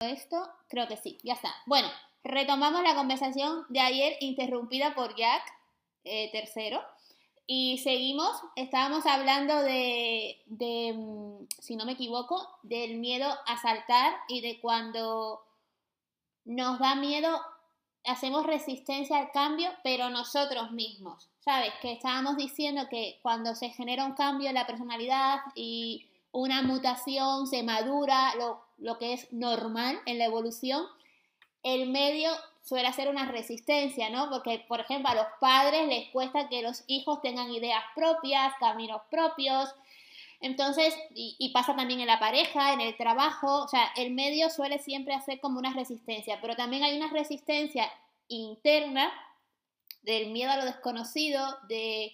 esto, creo que sí, ya está. Bueno, retomamos la conversación de ayer interrumpida por Jack eh, tercero. Y seguimos, estábamos hablando de, de, mm, si no me equivoco, del miedo a saltar y de cuando nos da miedo, hacemos resistencia al cambio, pero nosotros mismos. ¿Sabes? Que estábamos diciendo que cuando se genera un cambio en la personalidad y una mutación, se madura, lo, lo que es normal en la evolución, el medio suele hacer una resistencia, ¿no? Porque, por ejemplo, a los padres les cuesta que los hijos tengan ideas propias, caminos propios. Entonces, y, pasa también en la pareja, en el trabajo, o sea, el medio suele siempre hacer como una resistencia, pero también hay una resistencia interna del miedo a lo desconocido, de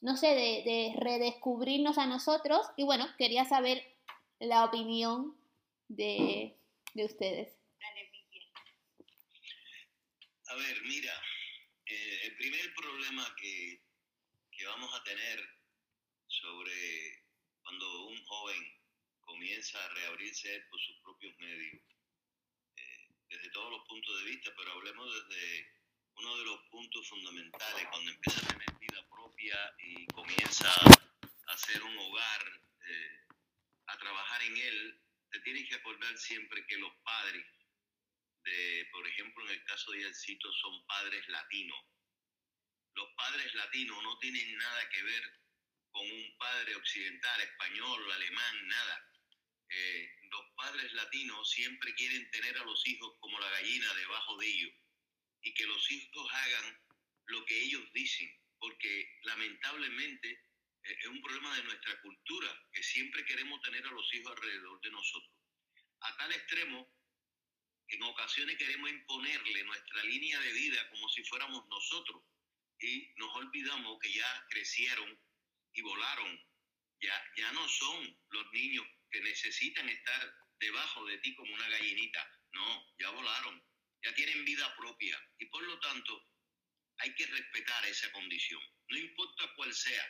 no sé, de, redescubrirnos a nosotros. Y bueno, quería saber la opinión de, ustedes. A ver, mira, eh, el primer problema que, vamos a tener sobre cuando un joven comienza a reabrirse por sus propios medios, eh, desde todos los puntos de vista, pero hablemos desde uno de los puntos fundamentales, cuando empieza a tener vida propia y comienza a hacer un hogar, eh, a trabajar en él, te tienes que acordar siempre que los padres, de, por ejemplo, en el caso de Yelcito, son padres latinos. Los padres latinos no tienen nada que ver con un padre occidental, español, alemán, nada. Eh, los padres latinos siempre quieren tener a los hijos como la gallina debajo de ellos y que los hijos hagan lo que ellos dicen, porque lamentablemente eh, es un problema de nuestra cultura, que siempre queremos tener a los hijos alrededor de nosotros. A tal extremo que en ocasiones queremos imponerle nuestra línea de vida como si fuéramos nosotros y nos olvidamos que ya crecieron y volaron, ya, ya no son los niños que necesitan estar debajo de ti como una gallinita, no, ya volaron, ya tienen vida propia y por lo tanto hay que respetar esa condición, no importa cuál sea,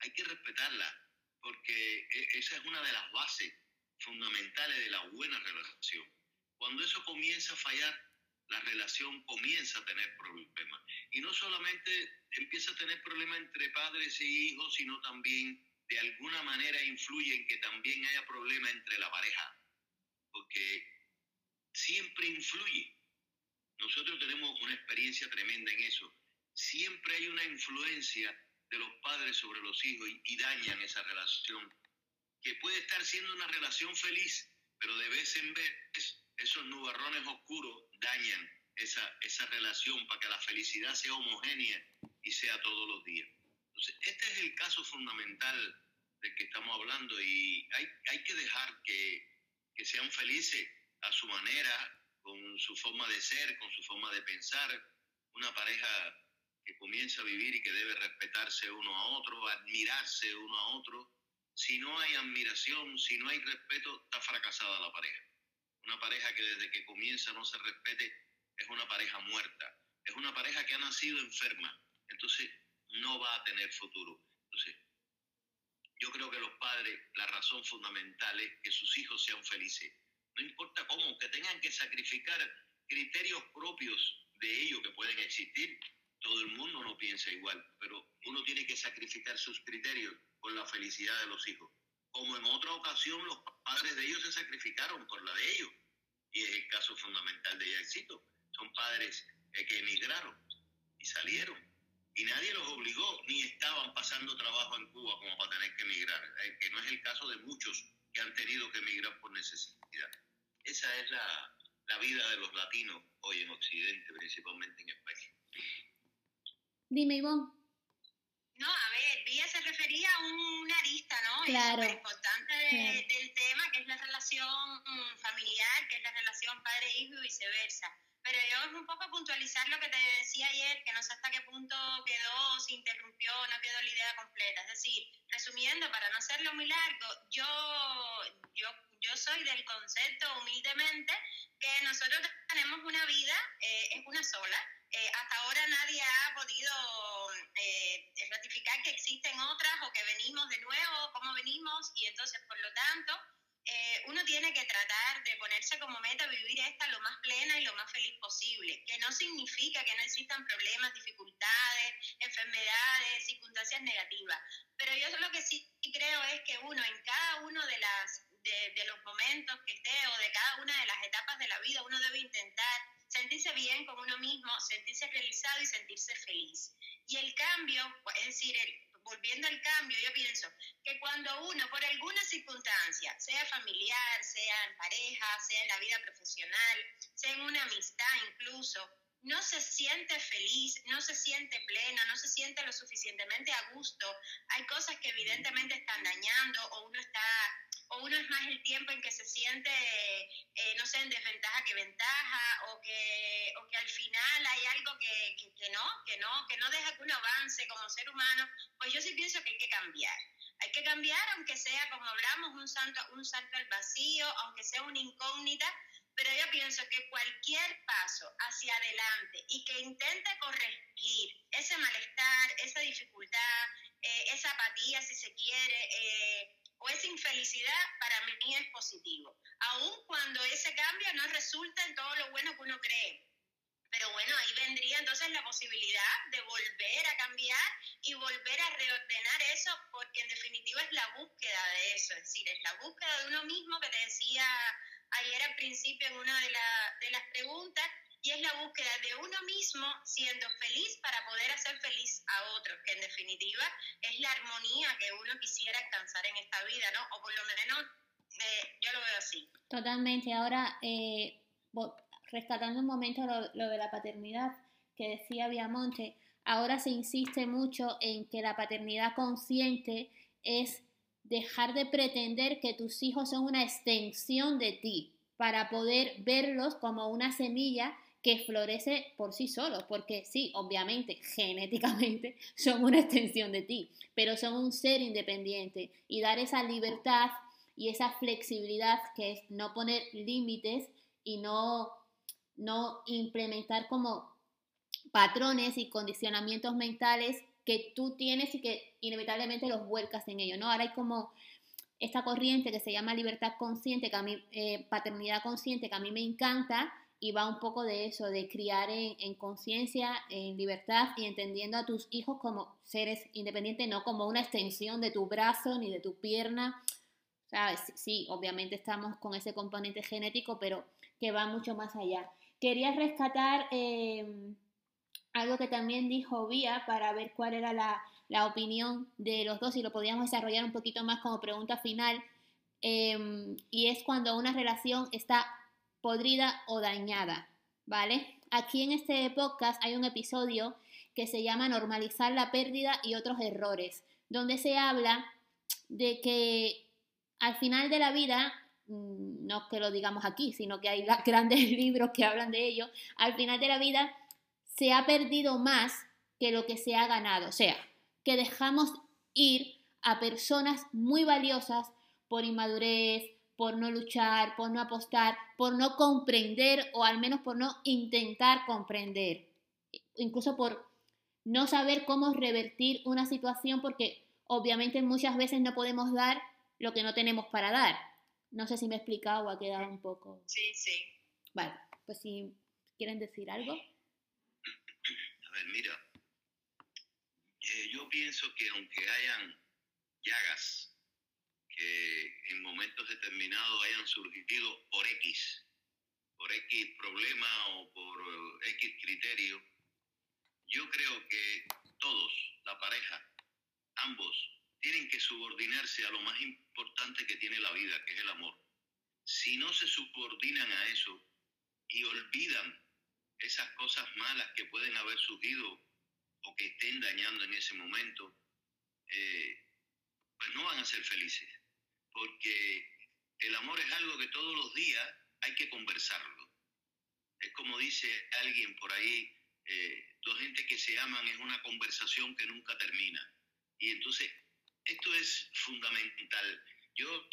hay que respetarla porque e, esa es una de las bases fundamentales de la buena relación. Cuando eso comienza a fallar, la relación comienza a tener problemas. Y no solamente empieza a tener problemas entre padres y hijos, sino también de alguna manera influye en que también haya problemas entre la pareja. Porque siempre influye. Nosotros tenemos una experiencia tremenda en eso. Siempre hay una influencia de los padres sobre los hijos y, dañan esa relación, que puede estar siendo una relación feliz, pero de vez en vez esos nubarrones oscuros dañan esa, esa relación para que la felicidad sea homogénea y sea todos los días. Entonces, este es el caso fundamental del que estamos hablando y hay, hay que dejar que, que sean felices a su manera, con su forma de ser, con su forma de pensar, una pareja que comienza a vivir y que debe respetarse uno a otro, admirarse uno a otro. Si no hay admiración, si no hay respeto, está fracasada la pareja. Una pareja que desde que comienza no se respete es una pareja muerta, es una pareja que ha nacido enferma, entonces no va a tener futuro. Entonces, yo creo que los padres, la razón fundamental es que sus hijos sean felices no importa cómo, que tengan que sacrificar criterios propios de ellos que pueden existir. Todo el mundo no piensa igual, pero uno tiene que sacrificar sus criterios por la felicidad de los hijos. Como en otra ocasión los padres de ellos se sacrificaron por la de ellos. Y es el caso fundamental de éxito. Son padres eh, que emigraron y salieron. Y nadie los obligó, ni estaban pasando trabajo en Cuba como para tener que emigrar, eh, que no es el caso de muchos que han tenido que emigrar por necesidad. Esa es la, la vida de los latinos hoy en Occidente, principalmente en España. Dime, Ivonne. No, a ver, Vía se refería a una arista, ¿no? Claro. Es importante del tema, que es la relación familiar, que es la relación padre-hijo y viceversa. Pero yo es un poco puntualizar lo que te decía ayer, que no sé hasta qué punto quedó, se interrumpió, no quedó la idea completa. Es decir, resumiendo, para no hacerlo muy largo, yo, yo, yo soy del concepto humildemente que nosotros tenemos una vida, eh, es una sola. Eh, hasta ahora nadie ha podido eh, ratificar que existen otras o que venimos de nuevo, cómo venimos, y entonces, por lo tanto, eh, uno tiene que tratar de ponerse como meta vivir esta lo más plena y lo más feliz posible, que no significa que no existan problemas, dificultades, enfermedades, circunstancias negativas, pero yo lo que sí creo es que uno en cada uno de, las, de, los momentos que esté o de cada una de las etapas de la vida, uno debe intentar sentirse bien con uno mismo, sentirse realizado y sentirse feliz. Y el cambio, es decir, el, volviendo al cambio, yo pienso que cuando uno, por alguna circunstancia, sea familiar, sea en pareja, sea en la vida profesional, sea en una amistad incluso, no se siente feliz, no se siente plena, no se siente lo suficientemente a gusto, hay cosas que evidentemente están dañando o uno está o uno es más el tiempo en que se siente, eh, no sé, en desventaja que ventaja, o que, o que al final hay algo que, que, no, que no, que no deja que uno avance como ser humano, pues yo sí pienso que hay que cambiar. Hay que cambiar, aunque sea, como hablamos, un salto, un salto al vacío, aunque sea una incógnita, pero yo pienso que cualquier paso hacia adelante y que intente corregir ese malestar, esa dificultad, eh, esa apatía, si se quiere, eh, o esa infelicidad para mí es positivo, aun cuando ese cambio no resulta en todo lo bueno que uno cree. Pero bueno, ahí vendría entonces la posibilidad de volver a cambiar y volver a reordenar eso, porque en definitiva es la búsqueda de eso, es decir, es la búsqueda de uno mismo que te decía ayer al principio en una de, de las preguntas, y es la búsqueda de uno mismo siendo feliz para poder hacer feliz a otros, que en definitiva es la armonía que uno quisiera alcanzar en esta vida, ¿no? O por lo menos eh, yo lo veo así. Totalmente. Ahora, eh, rescatando un momento lo, lo, de la paternidad que decía Viamonte, ahora se insiste mucho en que la paternidad consciente es dejar de pretender que tus hijos son una extensión de ti para poder verlos como una semilla que florece por sí solo, porque sí, obviamente, genéticamente son una extensión de ti, pero son un ser independiente y dar esa libertad y esa flexibilidad que es no poner límites y no, no implementar como patrones y condicionamientos mentales que tú tienes y que inevitablemente los vuelcas en ello, ¿no? Ahora hay como esta corriente que se llama libertad consciente, que a mí, eh, paternidad consciente, que a mí me encanta, y va un poco de eso, de criar en, conciencia, en libertad y entendiendo a tus hijos como seres independientes, no como una extensión de tu brazo ni de tu pierna. ¿Sabes? Sí, obviamente estamos con ese componente genético, pero que va mucho más allá. Quería rescatar em, algo que también dijo Vía para ver cuál era la, la, opinión de los dos y lo podíamos desarrollar un poquito más como pregunta final. Em, y es cuando una relación está podrida o dañada, ¿vale? Aquí en este podcast hay un episodio que se llama Normalizar la pérdida y otros errores, donde se habla de que al final de la vida, mm, no que lo digamos aquí, sino que hay grandes libros que hablan de ello, al final de la vida se ha perdido más que lo que se ha ganado, o sea, que dejamos ir a personas muy valiosas por inmadurez, por no luchar, por no apostar, por no comprender o al menos por no intentar comprender, incluso por no saber cómo revertir una situación porque obviamente muchas veces no podemos dar lo que no tenemos para dar. No sé si me he explicado o ha quedado un poco. Sí, sí. Vale, pues si quieren decir algo. A ver, mira, eh, yo pienso que aunque hayan llagas que en momentos determinados hayan surgido por X, por X problema o por X criterio, yo creo que todos, la pareja, ambos, tienen que subordinarse a lo más importante que tiene la vida, que es el amor. Si no se subordinan a eso y olvidan esas cosas malas que pueden haber surgido o que estén dañando en ese momento, eh, pues no van a ser felices porque el amor es algo que todos los días hay que conversarlo. Es como dice alguien por ahí, eh, dos gente que se aman es una conversación que nunca termina. Y entonces, esto es fundamental. Yo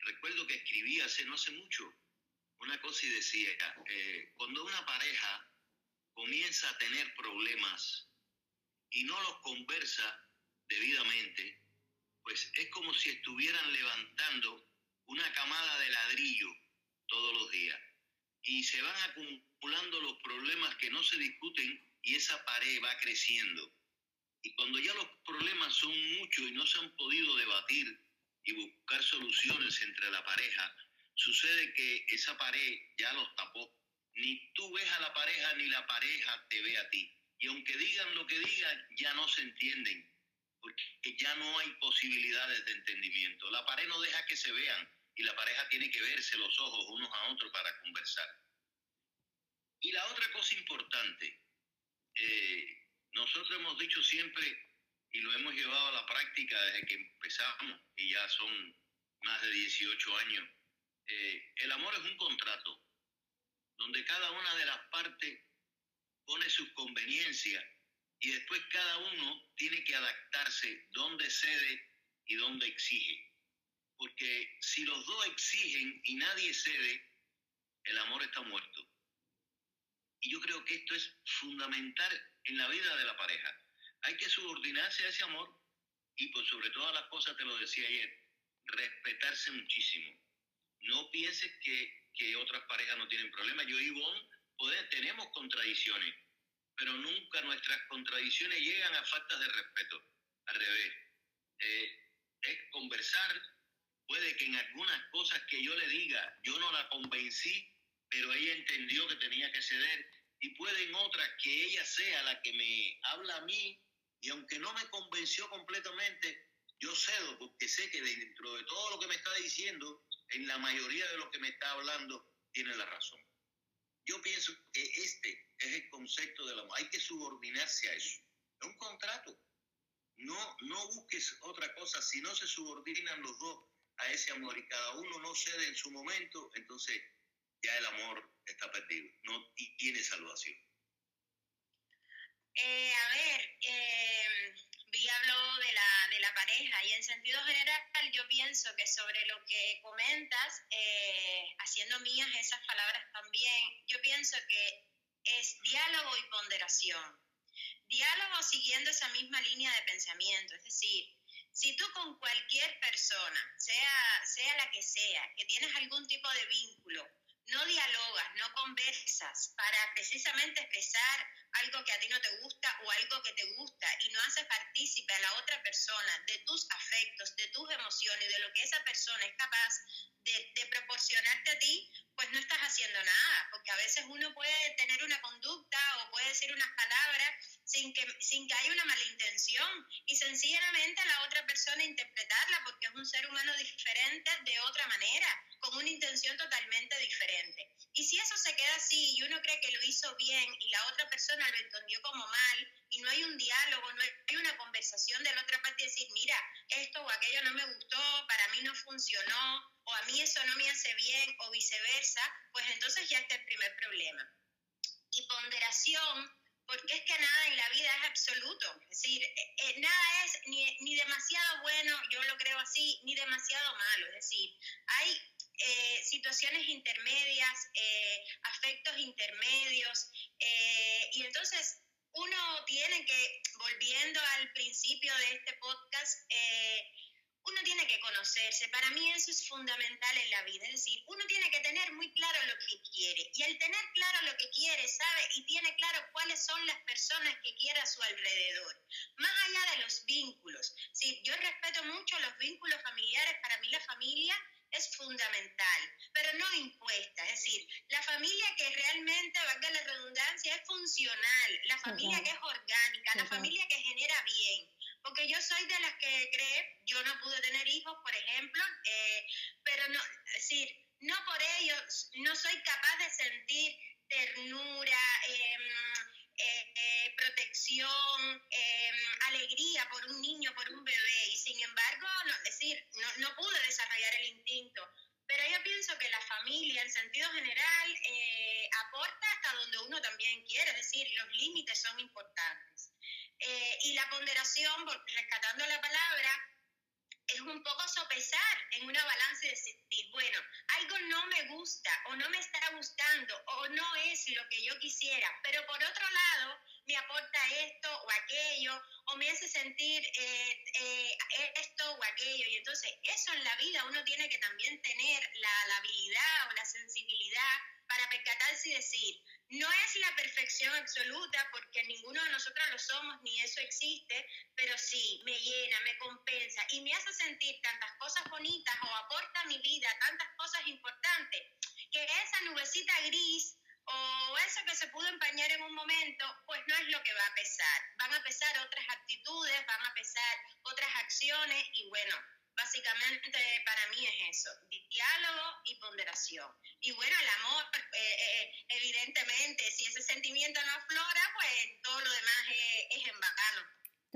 recuerdo que escribí hace no hace mucho una cosa y decía, eh, cuando una pareja comienza a tener problemas y no los conversa debidamente, pues es como si estuvieran levantando una camada de ladrillo todos los días. Y se van acumulando los problemas que no se discuten y esa pared va creciendo. Y cuando ya los problemas son muchos y no se han podido debatir y buscar soluciones entre la pareja, sucede que esa pared ya los tapó. Ni tú ves a la pareja ni la pareja te ve a ti. Y aunque digan lo que digan, ya no se entienden, porque ya no hay posibilidades de entendimiento. La pared no deja que se vean y la pareja tiene que verse los ojos unos a otros para conversar. Y la otra cosa importante, eh, nosotros hemos dicho siempre y lo hemos llevado a la práctica desde que empezamos y ya son más de 18 años, eh, el amor es un contrato donde cada una de las partes pone sus conveniencias y después cada uno tiene que adaptarse donde cede y donde exige. Porque si los dos exigen y nadie cede, el amor está muerto. Y yo creo que esto es fundamental en la vida de la pareja. Hay que subordinarse a ese amor y por sobre todas las cosas, te lo decía ayer, respetarse muchísimo. No pienses que, que otras parejas no tienen problemas. Yo y Ivonne tenemos contradicciones, pero nunca nuestras contradicciones llegan a faltas de respeto. Al revés. Eh, es conversar. Puede que en algunas cosas que yo le diga, yo no la convencí, pero ella entendió que tenía que ceder. Y pueden otras que ella sea la que me habla a mí, y aunque no me convenció completamente, yo cedo porque sé que dentro de todo lo que me está diciendo, en la mayoría de lo que me está hablando, tiene la razón. Yo pienso que este es el concepto del amor. Hay que subordinarse a eso. Es un contrato. No, no busques otra cosa. Si no se subordinan los dos a ese amor y cada uno no cede en su momento, entonces ya el amor está perdido. No tiene salvación. Eh, a ver, eh, Vi habló de la, de la pareja y en sentido general yo pienso que sobre lo que comentas, eh, haciendo mías esas palabras también, yo pienso que es diálogo y ponderación. Diálogo siguiendo esa misma línea de pensamiento, es decir, si tú con cualquier persona, sea, sea la que sea, que tienes algún tipo de vínculo, no dialogas, no conversas para precisamente expresar algo que a ti no te gusta o algo que te gusta y no haces partícipe a la otra persona de tus afectos, de tus emociones, de lo que esa persona es capaz de, de, proporcionarte a ti, pues no estás haciendo nada, porque a veces uno puede tener una conducta o puede decir unas palabras sin que, sin que haya una mala intención y sencillamente a la otra persona interpretarla porque es un ser humano diferente de otra manera con una intención totalmente diferente. Y si eso se queda así y uno cree que lo hizo bien y la otra persona lo entendió como mal y no hay un diálogo, no hay una conversación de la otra parte decir, mira, esto o aquello no me gustó, para mí no funcionó, o a mí eso no me hace bien, o viceversa, pues entonces ya está el primer problema. Y ponderación porque es que nada en la vida es absoluto, es decir, eh, eh, nada es ni, ni, demasiado bueno, yo lo creo así, ni demasiado malo, es decir, hay eh, situaciones intermedias, eh, afectos intermedios, eh, y entonces uno tiene que, volviendo al principio de este podcast, uno tiene que conocerse. Para mí eso es fundamental en la vida. Es decir, uno tiene que tener muy claro lo que quiere. Y al tener claro lo que quiere, sabe y tiene claro cuáles son las personas que quiere a su alrededor. Más allá de los vínculos. Sí, yo respeto mucho los vínculos familiares. Para mí la familia es fundamental, pero no impuesta. Es decir, la familia que realmente, valga la redundancia, es funcional, la familia que es orgánica, la familia que genera bien. Porque yo soy de las que cree, yo no pude tener hijos, por ejemplo, eh, pero no, es decir, no por ello, no soy capaz de sentir ternura, eh, protección, em, alegría por un niño, por un bebé. Y sin embargo, no, es decir, no, no, pude desarrollar el instinto. Pero yo pienso que la familia, en sentido general, eh, aporta hasta donde uno también quiere. Es decir, los límites son importantes. y la ponderación, rescatando la palabra, es un poco sopesar en una balanza y decir, bueno, algo no me gusta o no me está gustando o no es lo que yo quisiera, pero por otro lado me aporta esto o aquello o me hace sentir eh, eh, esto o aquello. Y entonces eso en la vida uno tiene que también tener la, habilidad o la sensibilidad para percatarse y decir, no es la perfección absoluta porque ninguno de nosotros lo somos ni eso existe, pero sí, me llena, me compensa y me hace sentir tantas cosas bonitas o aporta a mi vida tantas cosas importantes que esa nubecita gris o eso que se pudo empañar en un momento, pues no es lo que va a pesar. Van a pesar otras actitudes, van a pesar otras acciones y bueno, básicamente para mí es eso, diálogo y ponderación. Y bueno, el amor, eh, eh, evidentemente, si ese sentimiento no aflora, pues todo lo demás es, es en bacano.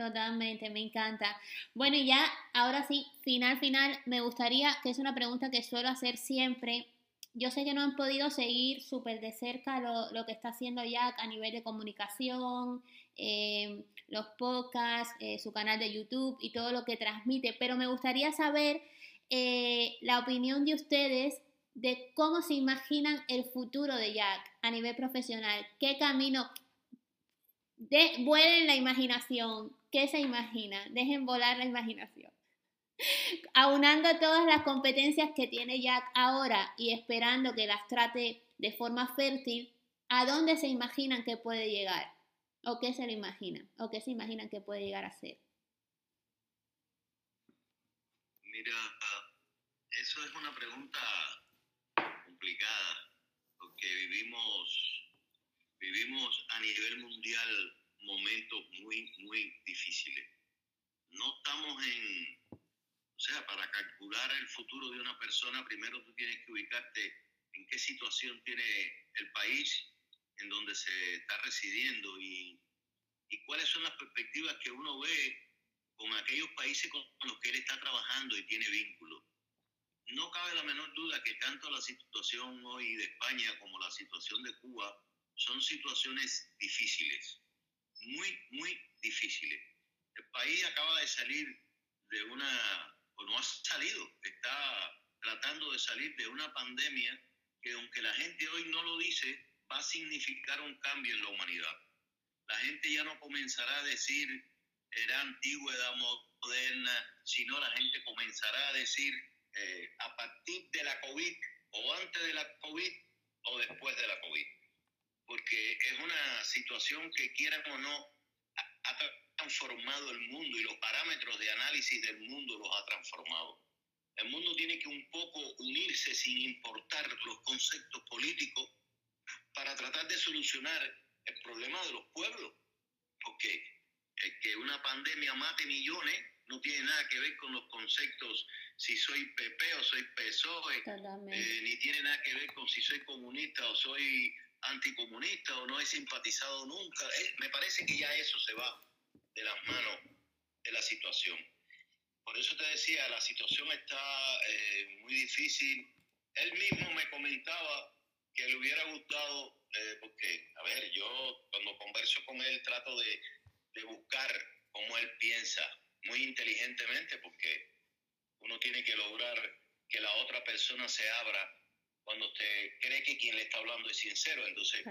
Totalmente, me encanta. Bueno, y ya, ahora sí, final, final, me gustaría, que es una pregunta que suelo hacer siempre, yo sé que no han podido seguir súper de cerca lo, lo, que está haciendo Jack a nivel de comunicación, eh, los podcasts, eh, su canal de YouTube y todo lo que transmite, pero me gustaría saber eh, la opinión de ustedes de cómo se imaginan el futuro de Jack a nivel profesional, qué camino, de, vuelen la imaginación, qué se imagina, dejen volar la imaginación. Aunando todas las competencias que tiene Jack ahora y esperando que las trate de forma fértil, ¿a dónde se imaginan que puede llegar? ¿O qué se lo imaginan? ¿O qué se imaginan que puede llegar a ser? Mira, eso es una pregunta complicada, porque vivimos, vivimos a nivel mundial momentos muy, muy difíciles. No estamos en, o sea, para calcular el futuro de una persona, primero tú tienes que ubicarte en qué situación tiene el país en donde se está residiendo y, y cuáles son las perspectivas que uno ve con aquellos países con los que él está trabajando y tiene vínculos. No cabe la menor duda que tanto la situación hoy de España como la situación de Cuba son situaciones difíciles, muy, muy difíciles. El país acaba de salir de una, o no ha salido, está tratando de salir de una pandemia que aunque la gente hoy no lo dice, va a significar un cambio en la humanidad. La gente ya no comenzará a decir era antigua, edad moderna, sino la gente comenzará a decir eh, a partir de la COVID o antes de la COVID o después de la COVID. Porque es una situación que quieran o no ha transformado el mundo y los parámetros de análisis del mundo los ha transformado. El mundo tiene que un poco unirse sin importar los conceptos políticos para tratar de solucionar el problema de los pueblos, porque el que una pandemia mate millones no tiene nada que ver con los conceptos si soy PP o soy PSOE, eh, ni tiene nada que ver con si soy comunista o soy anticomunista o no he simpatizado nunca. Eh, me parece que ya eso se va de las manos de la situación. Por eso te decía, la situación está eh, muy difícil. Él mismo me comentaba que le hubiera gustado, eh, porque, a ver, yo cuando converso con él trato de, de buscar cómo él piensa, muy inteligentemente, porque uno tiene que lograr que la otra persona se abra cuando usted cree que quien le está hablando es sincero. Entonces,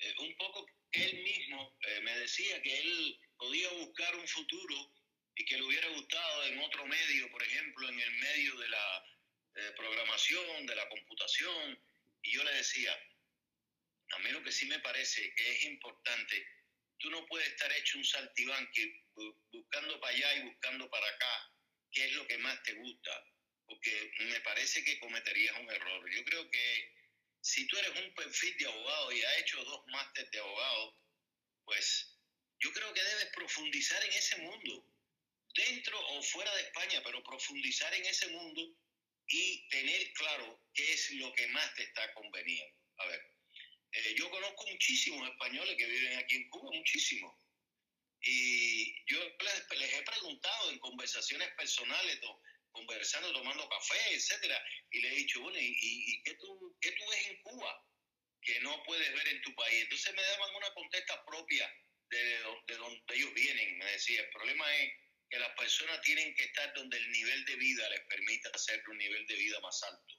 eh, un poco él mismo eh, me decía que él podía buscar un futuro y que le hubiera gustado en otro medio, por ejemplo, en el medio de la programación, de la computación, y yo le decía, a mí lo que sí me parece que es importante, tú no puedes estar hecho un saltibanque buscando para allá y buscando para acá qué es lo que más te gusta, porque me parece que cometerías un error. Yo creo que si tú eres un perfil de abogado y has hecho dos másteres de abogado, pues yo creo que debes profundizar en ese mundo, dentro o fuera de España, pero profundizar en ese mundo y tener claro qué es lo que más te está conveniendo. A ver, eh, yo conozco muchísimos españoles que viven aquí en Cuba, muchísimos. Y yo les, he preguntado en conversaciones personales, conversando, tomando café, etcétera, y les he dicho, bueno, ¿y, qué, tú, qué tú ves en Cuba que no puedes ver en tu país? Entonces me daban una contesta propia de, de donde ellos vienen. Me decía, el problema es que las personas tienen que estar donde el nivel de vida les permita hacer un nivel de vida más alto.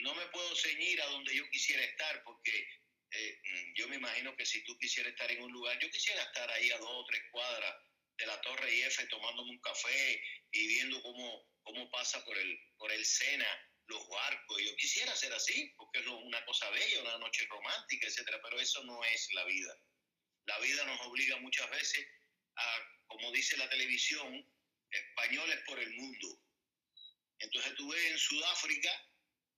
No me puedo ceñir a donde yo quisiera estar porque eh, yo me imagino que si tú quisieras estar en un lugar, yo quisiera estar ahí a dos o tres cuadras de la Torre Eiffel tomándome un café y viendo cómo, cómo pasa por el, por el Sena los barcos. Yo quisiera ser así, porque es una cosa bella, una noche romántica, etcétera, pero eso no es la vida. La vida nos obliga muchas veces a, como dice la televisión, españoles por el mundo. Entonces tú ves en Sudáfrica,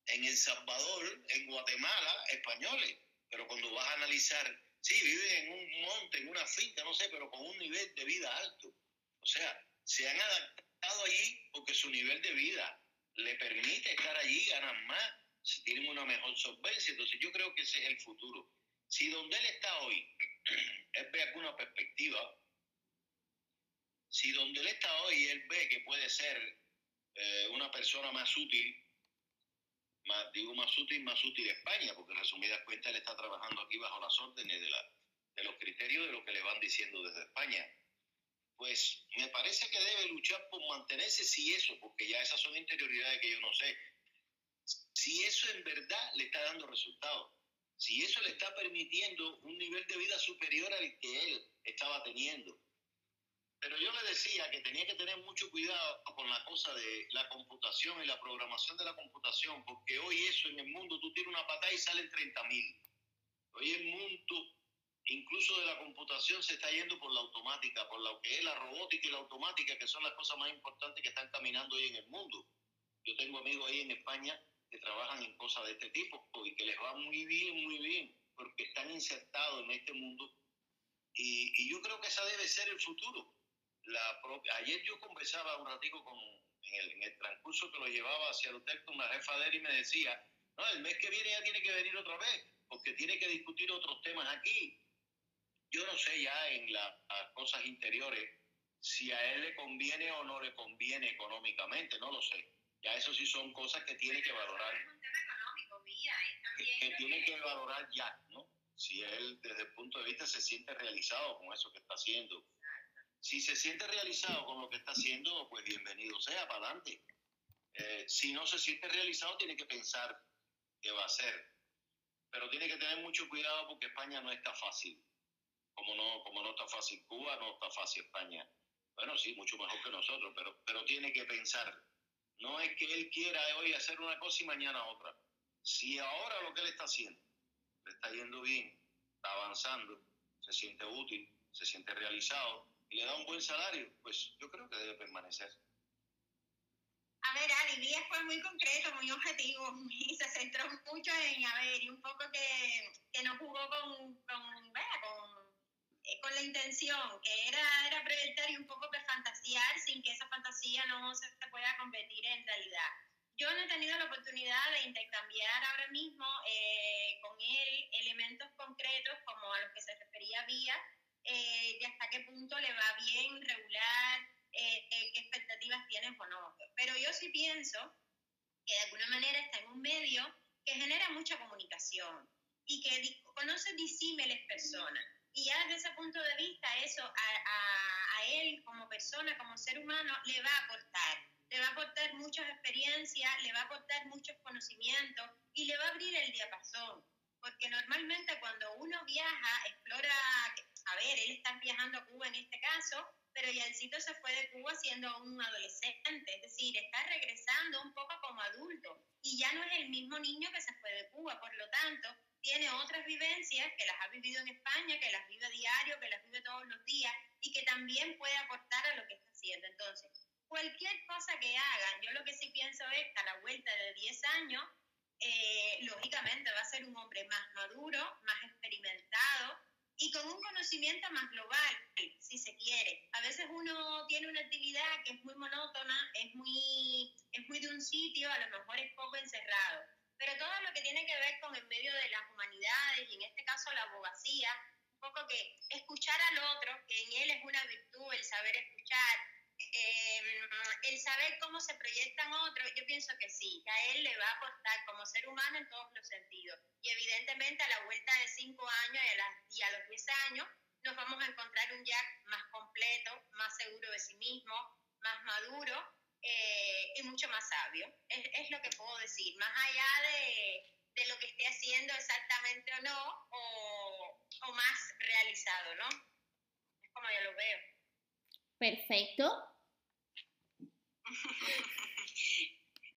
en El Salvador, en Guatemala, españoles, pero cuando vas a analizar, sí, viven en un monte, en una finca, no sé, pero con un nivel de vida alto. O sea, se han adaptado allí porque su nivel de vida le permite estar allí, ganan más, si tienen una mejor solvencia. Entonces yo creo que ese es el futuro. Si donde él está hoy, él ve alguna perspectiva, si donde él está hoy, él ve que puede ser eh, una persona más útil, más, digo más útil, más útil España, porque en resumidas cuentas él está trabajando aquí bajo las órdenes de, la, de los criterios de lo que le van diciendo desde España pues me parece que debe luchar por mantenerse si eso, porque ya esas son interioridades que yo no sé, si eso en verdad le está dando resultados, si eso le está permitiendo un nivel de vida superior al que él estaba teniendo. Pero yo le decía que tenía que tener mucho cuidado con la cosa de la computación y la programación de la computación, porque hoy eso en el mundo, tú tienes una patada y salen 30 mil. Hoy el mundo incluso de la computación se está yendo por la automática, por lo que es la robótica y la automática, que son las cosas más importantes que están caminando hoy en el mundo. Yo tengo amigos ahí en España que trabajan en cosas de este tipo y que les va muy bien, muy bien, porque están insertados en este mundo. Y, yo creo que esa debe ser el futuro. La ayer yo conversaba un ratico con, en, el, transcurso que lo llevaba hacia el hotel con la jefa de él y me decía, no, el mes que viene ya tiene que venir otra vez, porque tiene que discutir otros temas aquí yo no sé ya en las cosas interiores si a él le conviene o no le conviene económicamente, no lo sé. Ya eso sí son cosas que tiene que valorar. Es un tema económico, mía, también. Que, tiene que valorar ya, ¿no? Si él desde el punto de vista se siente realizado con eso que está haciendo. Si se siente realizado con lo que está haciendo, pues bienvenido sea, para adelante. Eh, si no se siente realizado, tiene que pensar qué va a hacer. Pero tiene que tener mucho cuidado porque España no está fácil como no, como no está fácil Cuba, no está fácil España. Bueno, sí, mucho mejor que nosotros, pero, pero tiene que pensar. No es que él quiera hoy hacer una cosa y mañana otra. Si ahora lo que él está haciendo le está yendo bien, está avanzando, se siente útil, se siente realizado y le da un buen salario, pues yo creo que debe permanecer. A ver, Ali, Díaz fue muy concreto, muy objetivo y se centró mucho en, a ver, y un poco que, que no jugó con, con, con eh, con la intención, que era, era proyectar y un poco que fantasear sin que esa fantasía no se pueda convertir en realidad. Yo no he tenido la oportunidad de intercambiar ahora mismo eh, con él elementos concretos como a los que se refería Vía, eh, de hasta qué punto le va bien, regular, qué expectativas tiene o no. Pero yo sí pienso que de alguna manera está en un medio que genera mucha comunicación y que conoce disímiles personas y ya desde ese punto de vista, eso a, a, él como persona, como ser humano, le va a aportar. Le va a aportar muchas experiencias, le va a aportar muchos conocimientos y le va a abrir el diapasón. Porque normalmente cuando uno viaja, explora, a ver, él está viajando a Cuba en este caso, pero Yancito se fue de Cuba siendo un adolescente, es decir, está regresando un poco como adulto y ya no es el mismo niño que se fue de Cuba, por lo tanto, tiene otras vivencias que las ha vivido en España, que las vive a diario, que las vive todos los días y que también puede aportar a lo que está haciendo. Entonces, cualquier cosa que haga, yo lo que sí pienso es que a la vuelta de 10 años, eh, lógicamente va a ser un hombre más maduro, más experimentado y con un conocimiento más global, si se quiere. A veces uno tiene una actividad que es muy monótona, es muy, es muy de un sitio, a lo mejor es poco encerrado pero todo lo que tiene que ver con el medio de las humanidades y en este caso la abogacía, un poco que escuchar al otro, que en él es una virtud, el saber escuchar, eh, el saber cómo se proyectan otros, yo pienso que sí, que a él le va a aportar como ser humano en todos los sentidos. Y evidentemente a la vuelta de cinco años y a, y a los diez años nos vamos a encontrar un Jack más completo, más seguro de sí mismo, más maduro eh, y mucho más sabio. Es, es, lo que puedo decir, más allá de, de, lo que esté haciendo exactamente o no, o, o más realizado, ¿no? Es como yo lo veo. Perfecto.